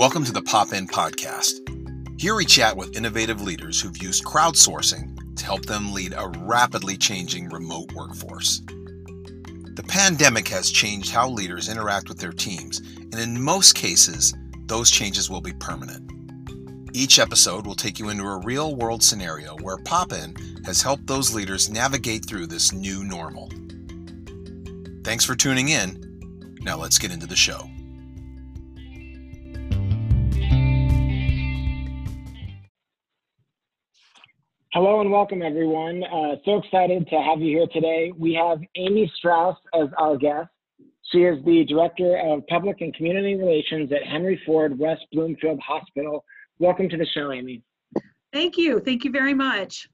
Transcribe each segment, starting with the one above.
Welcome to the Pop In Podcast. Here we chat with innovative leaders who've used crowdsourcing to help them lead a rapidly changing remote workforce. The pandemic has changed how leaders interact with their teams, and in most cases, those changes will be permanent. Each episode will take you into a real world scenario where Pop In has helped those leaders navigate through this new normal. Thanks for tuning in. Now let's get into the show. Hello and welcome, everyone. Uh, so excited to have you here today. We have Amy Strauss as our guest. She is the Director of Public and Community Relations at Henry Ford West Bloomfield Hospital. Welcome to the show, Amy. Thank you. Thank you very much.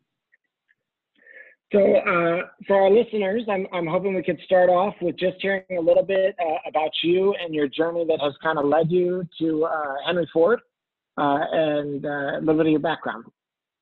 So, uh, for our listeners, I'm, I'm hoping we could start off with just hearing a little bit uh, about you and your journey that has kind of led you to uh, Henry Ford uh, and uh, a little bit of your background.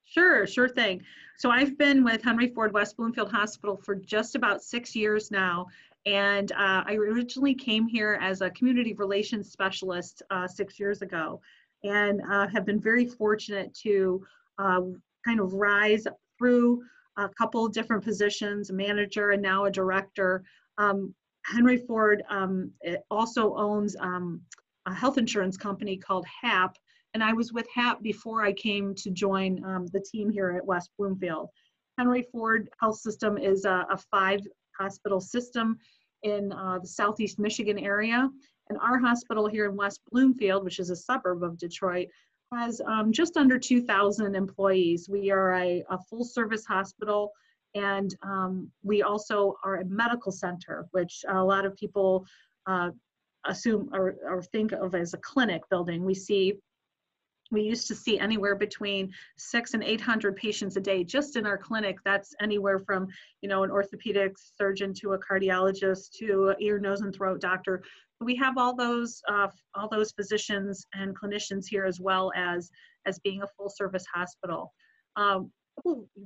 Sure, sure thing. So I've been with Henry Ford West Bloomfield Hospital for just about six years now. And uh, I originally came here as a community relations specialist uh, six years ago and uh, have been very fortunate to uh, kind of rise through a couple different positions, a manager and now a director. Um, Henry Ford um, also owns um, a health insurance company called HAP, and I was with HAP before I came to join um, the team here at West Bloomfield. Henry Ford Health System is a, a five hospital system in uh, the southeast Michigan area. And our hospital here in West Bloomfield, which is a suburb of Detroit, has um, just under 2,000 employees. We are a, a full service hospital and um, we also are a medical center, which a lot of people uh, assume or, or think of as a clinic building. We see we used to see anywhere between six and 800 patients a day just in our clinic. That's anywhere from, you know, an orthopedic surgeon to a cardiologist to an ear, nose, and throat doctor. We have all those, uh, all those physicians and clinicians here as well as, as being a full service hospital. Um,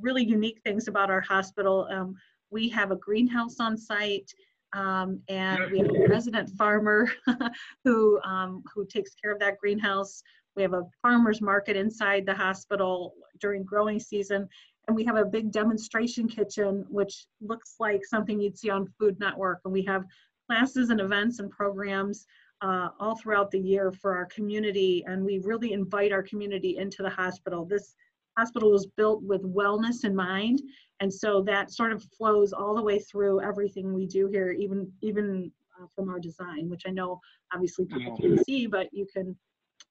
really unique things about our hospital. Um, we have a greenhouse on site. Um, and we have a resident farmer who um, who takes care of that greenhouse. We have a farmer's market inside the hospital during growing season. And we have a big demonstration kitchen, which looks like something you'd see on Food Network. And we have classes and events and programs uh, all throughout the year for our community. And we really invite our community into the hospital. This hospital was built with wellness in mind. And so that sort of flows all the way through everything we do here, even, even uh, from our design, which I know obviously people can see, but you can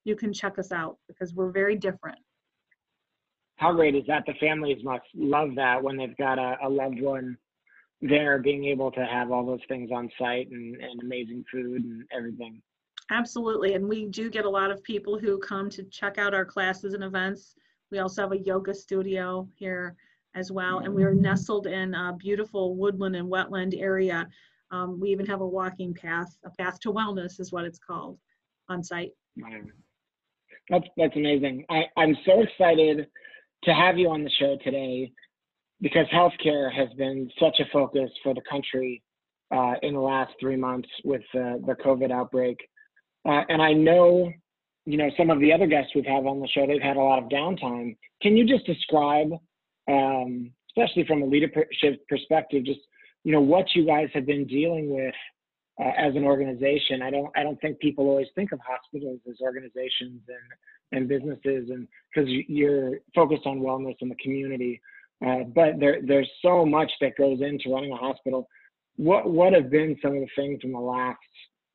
you can check us out because we're very different. How great is that? The families must love that when they've got a, a loved one there, being able to have all those things on site and, and amazing food and everything. Absolutely. And we do get a lot of people who come to check out our classes and events. We also have a yoga studio here as well. And we're nestled in a beautiful woodland and wetland area. Um, we even have a walking path, a path to wellness is what it's called on site. That's that's amazing. I, I'm so excited to have you on the show today because healthcare has been such a focus for the country uh, in the last three months with uh, the COVID outbreak. Uh, and I know, you know, some of the other guests we've had on the show, they've had a lot of downtime. Can you just describe, um, especially from a leadership perspective, just you know what you guys have been dealing with uh, as an organization. I don't I don't think people always think of hospitals as organizations and and businesses and because you're focused on wellness in the community. Uh, but there there's so much that goes into running a hospital. What what have been some of the things in the last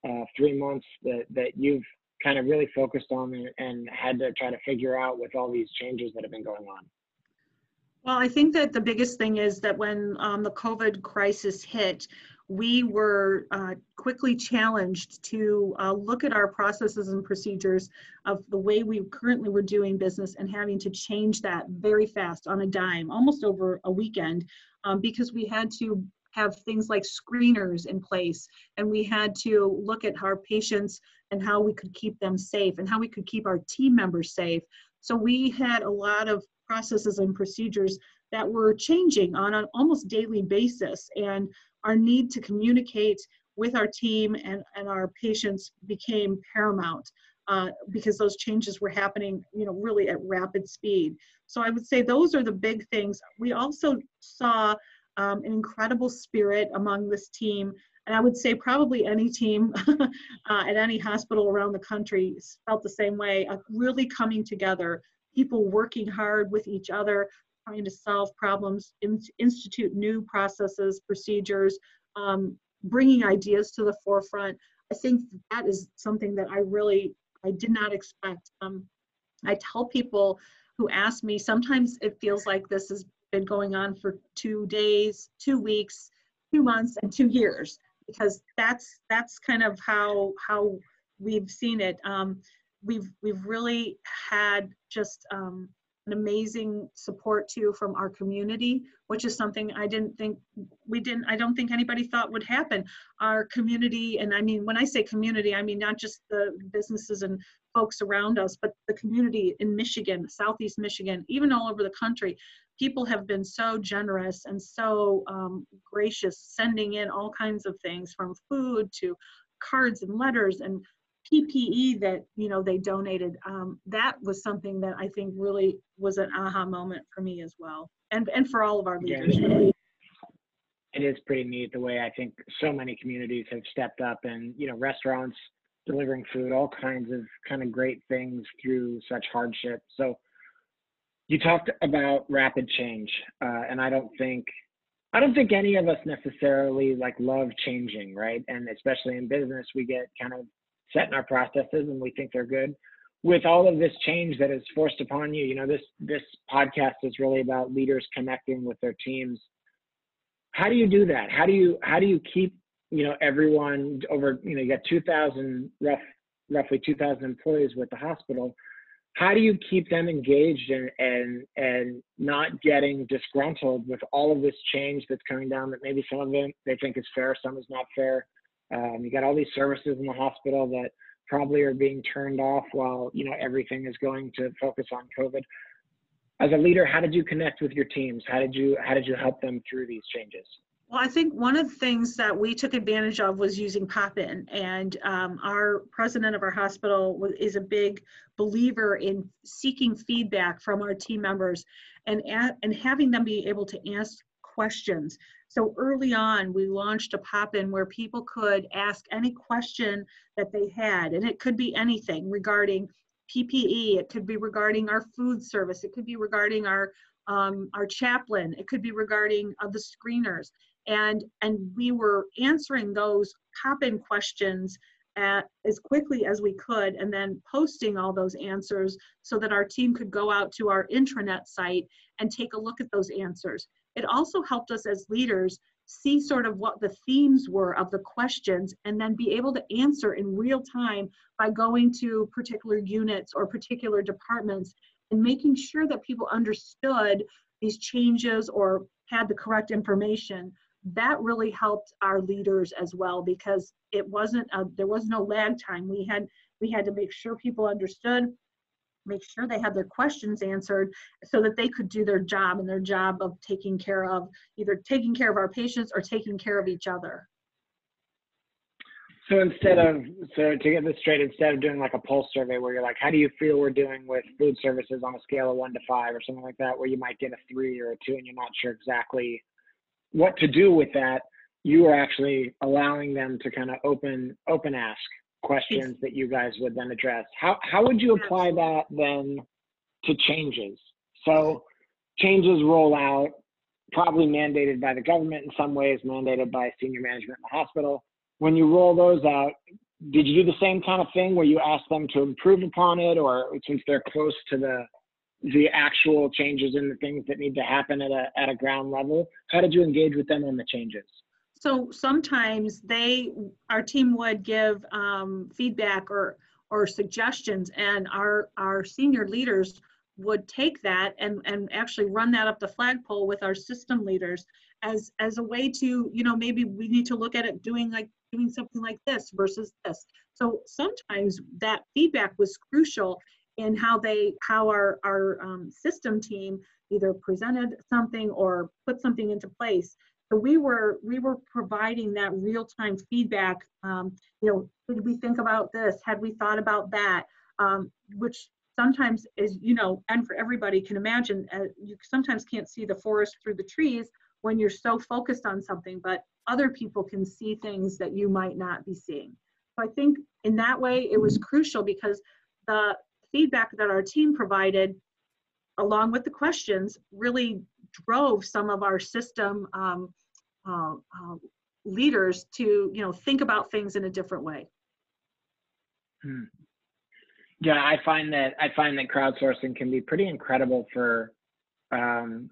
uh, three months that that you've kind of really focused on and, and had to try to figure out with all these changes that have been going on? Well, I think that the biggest thing is that when um, the COVID crisis hit, we were uh, quickly challenged to uh, look at our processes and procedures of the way we currently were doing business and having to change that very fast on a dime, almost over a weekend, um, because we had to have things like screeners in place and we had to look at our patients and how we could keep them safe and how we could keep our team members safe. So we had a lot of processes and procedures that were changing on an almost daily basis. And our need to communicate with our team and, and our patients became paramount. uh, because those changes were happening, you know, really at rapid speed. So I would say those are the big things. We also saw um, an incredible spirit among this team. And I would say probably any team uh, at any hospital around the country felt the same way, uh, really coming together, people working hard with each other, trying to solve problems, in, institute new processes, procedures, um, bringing ideas to the forefront. I think that is something that I really I did not expect. Um, I tell people who ask me, sometimes it feels like this has been going on for two days, two weeks, two months, and two years, because that's that's kind of how how we've seen it. Um, we've we've really had just um, an amazing support too from our community, which is something I didn't think we didn't, I don't think anybody thought would happen. Our community, and I mean, when I say community, I mean not just the businesses and folks around us, but the community in Michigan, Southeast Michigan, even all over the country. People have been so generous and so um, gracious, sending in all kinds of things from food to cards and letters and PPE that you know they donated, um, that was something that I think really was an aha moment for me as well, and and for all of our leaders. Yeah, it is pretty neat the way I think so many communities have stepped up, and you know restaurants delivering food, all kinds of kind of great things through such hardship. So you talked about rapid change, uh, and I don't think I don't think any of us necessarily like love changing, right? And especially in business, we get kind of set in our processes and we think they're good. With all of this change that is forced upon you you know this this podcast is really about leaders connecting with their teams. How do you do that? How do you how do you keep you know everyone over you know you got 2000 rough roughly 2000 employees with the hospital. How do you keep them engaged and and and not getting disgruntled with all of this change that's coming down that maybe some of them they think is fair some is not fair um, you got all these services in the hospital that probably are being turned off while you know everything is going to focus on COVID. As a leader, how did you connect with your teams? How did you how did you help them through these changes? Well, I think one of the things that we took advantage of was using Pop-In, and um, our president of our hospital is a big believer in seeking feedback from our team members and and having them be able to ask questions. So early on, we launched a pop-in where people could ask any question that they had, and it could be anything regarding PPE, it could be regarding our food service, it could be regarding our um, our chaplain, it could be regarding uh, the screeners, and and we were answering those pop-in questions at, as quickly as we could and then posting all those answers so that our team could go out to our intranet site and take a look at those answers. It also helped us as leaders see sort of what the themes were of the questions and then be able to answer in real time by going to particular units or particular departments and making sure that people understood these changes or had the correct information. That really helped our leaders as well because it wasn't a, there was no lag time. We had we had to make sure people understood make sure they had their questions answered so that they could do their job and their job of taking care of either taking care of our patients or taking care of each other. So instead of, so to get this straight, instead of doing like a pulse survey where you're like, how do you feel we're doing with food services on a scale of one to five or something like that, where you might get a three or a two and you're not sure exactly what to do with that, you are actually allowing them to kind of open, open ask questions that you guys would then address. How how would you apply that then to changes? So changes roll out, probably mandated by the government in some ways, mandated by senior management in the hospital. When you roll those out, did you do the same kind of thing where you ask them to improve upon it, or since they're close to the the actual changes and the things that need to happen at a at a ground level, how did you engage with them on the changes? So sometimes they our team would give um, feedback or or suggestions and our our senior leaders would take that and and actually run that up the flagpole with our system leaders as as a way to you know maybe we need to look at it doing like doing something like this versus this. So sometimes that feedback was crucial in how they how our our um, system team either presented something or put something into place So we were we were providing that real time feedback. Um, you know, did we think about this? Had we thought about that? Um, which sometimes is you know, and for everybody can imagine, uh, you sometimes can't see the forest through the trees when you're so focused on something, but other people can see things that you might not be seeing. So I think in that way it was crucial because the feedback that our team provided along with the questions really drove some of our system um, uh, uh, leaders to you know think about things in a different way hmm. yeah i find that i find that crowdsourcing can be pretty incredible for um,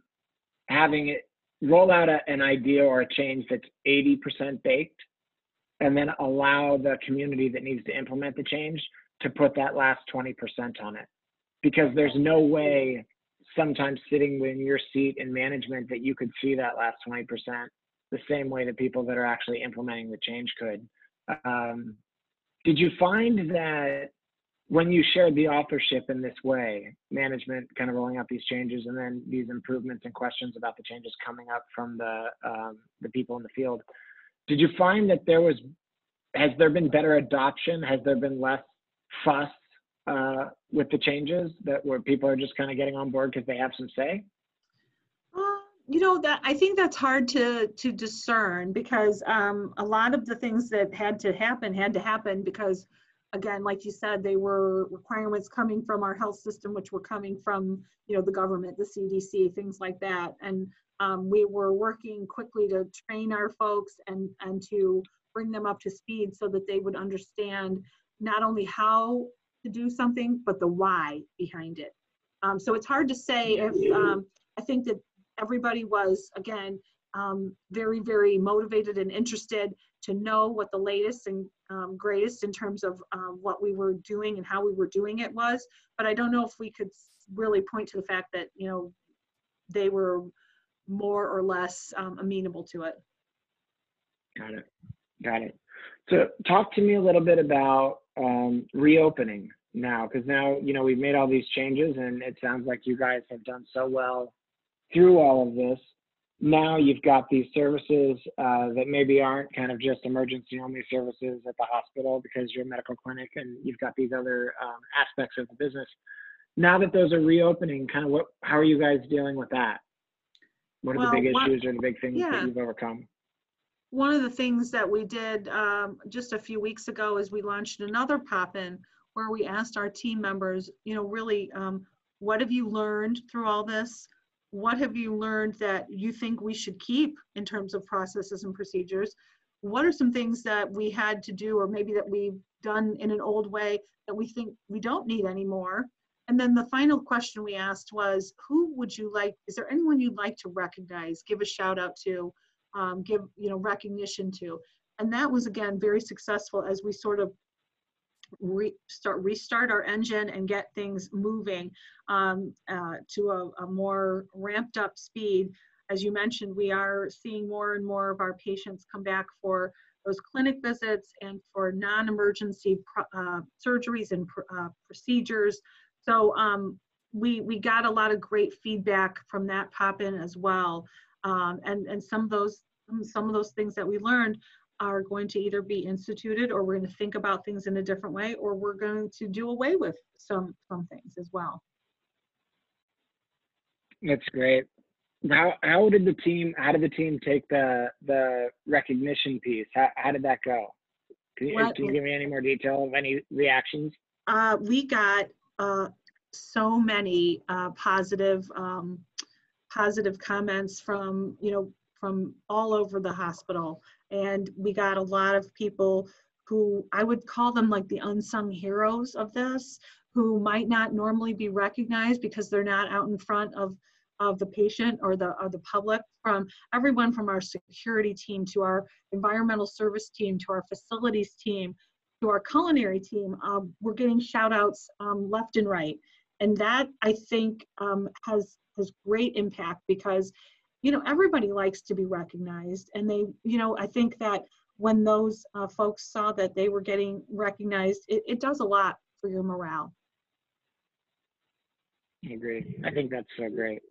having it roll out a, an idea or a change that's 80% baked and then allow the community that needs to implement the change to put that last 20% on it because there's no way sometimes sitting in your seat in management that you could see that last 20% the same way that people that are actually implementing the change could. Um, did you find that when you shared the authorship in this way, management kind of rolling out these changes and then these improvements and questions about the changes coming up from the um, the people in the field, did you find that there was has there been better adoption? Has there been less fuss uh, with the changes that where people are just kind of getting on board because they have some say? Uh, you know that I think that's hard to to discern because um, a lot of the things that had to happen had to happen because again like you said they were requirements coming from our health system which were coming from you know the government the cdc things like that and um, we were working quickly to train our folks and and to bring them up to speed so that they would understand not only how to do something, but the why behind it. Um, so it's hard to say if um, I think that everybody was, again, um, very, very motivated and interested to know what the latest and um, greatest in terms of uh, what we were doing and how we were doing it was. But I don't know if we could really point to the fact that, you know, they were more or less um, amenable to it. Got it. Got it. So talk to me a little bit about um, reopening now, because now you know we've made all these changes, and it sounds like you guys have done so well through all of this. Now you've got these services uh, that maybe aren't kind of just emergency only services at the hospital because you're a medical clinic, and you've got these other um, aspects of the business. Now that those are reopening, kind of what, how are you guys dealing with that? What are well, the big issues or the big things yeah. that you've overcome? One of the things that we did um, just a few weeks ago is we launched another pop-in where we asked our team members, you know, really, um, what have you learned through all this? What have you learned that you think we should keep in terms of processes and procedures? What are some things that we had to do or maybe that we've done in an old way that we think we don't need anymore? And then the final question we asked was, who would you like, is there anyone you'd like to recognize, give a shout out to, um, give you know recognition to. And that was again very successful as we sort of re- start restart our engine and get things moving um, uh, to a, a, more ramped up speed. As you mentioned we are seeing more and more of our patients come back for those clinic visits and for non-emergency uh, surgeries and pr- uh, procedures. So um, we we got a lot of great feedback from that pop in as well um, and and some of those some of those things that we learned are going to either be instituted or we're going to think about things in a different way or we're going to do away with some some things as well. That's great. How how did the team how did the team take the the recognition piece? How, how did that go? Can you, well, can you give me any more detail of any reactions? Uh, we got uh, so many uh, positive um, positive comments from you know from all over the hospital. And we got a lot of people who i would call them like the unsung heroes of this who might not normally be recognized because they're not out in front of of the patient or the or the public from everyone from our security team to our environmental service team to our facilities team to our culinary team. Um, we're getting shout outs um, left and right. And that i think um, has has great impact because you know everybody likes to be recognized and they you know i think that when those uh, folks saw that they were getting recognized it, it does a lot for your morale i agree i think that's so great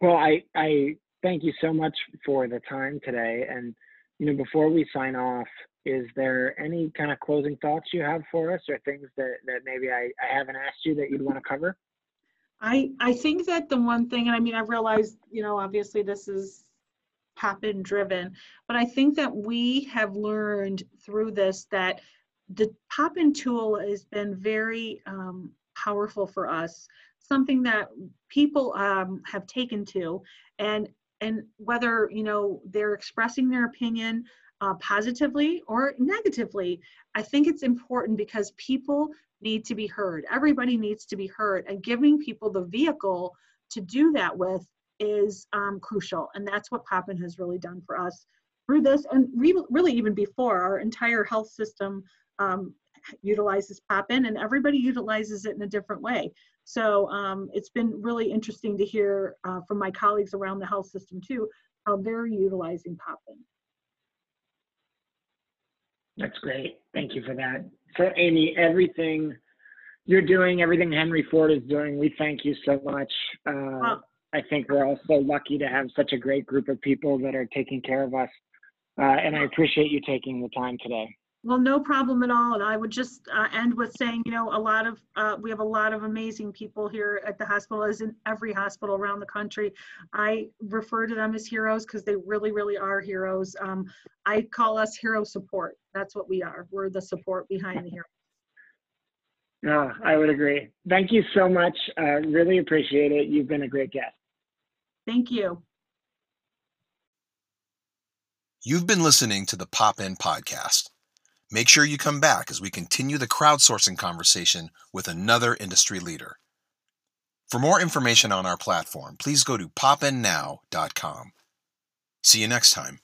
well i i thank you so much for the time today. And you know, before we sign off, is there any kind of closing thoughts you have for us, or things that that maybe I, I haven't asked you that you'd want to cover? I I think that the one thing, and I mean, I realize, you know, obviously this is POPin driven, but I think that we have learned through this that the POPin tool has been very um, powerful for us, something that people um, have taken to, and and whether you know they're expressing their opinion uh, positively or negatively, I think it's important because people need to be heard. Everybody needs to be heard, and giving people the vehicle to do that with is um, crucial. And that's what POPin has really done for us through this, and re- really even before our entire health system um, utilizes POPin, and everybody utilizes it in a different way. So um, it's been really interesting to hear uh, from my colleagues around the health system too how they're utilizing POPin. That's great. Thank you for that. So, Amy, everything you're doing, everything Henry Ford is doing, we thank you so much. Uh, I think we're all so lucky to have such a great group of people that are taking care of us. Uh, and I appreciate you taking the time today. Well, no problem at all. And I would just uh, end with saying, you know, a lot of, uh, we have a lot of amazing people here at the hospital, as in every hospital around the country. I refer to them as heroes because they really, really are heroes. Um, I call us hero support. That's what we are. We're the support behind the hero. No, I would agree. Thank you so much. Uh, really appreciate it. You've been a great guest. Thank you. You've been listening to the Pop In Podcast. Make sure you come back as we continue the crowdsourcing conversation with another industry leader. For more information on our platform, please go to popinnow.com. See you next time.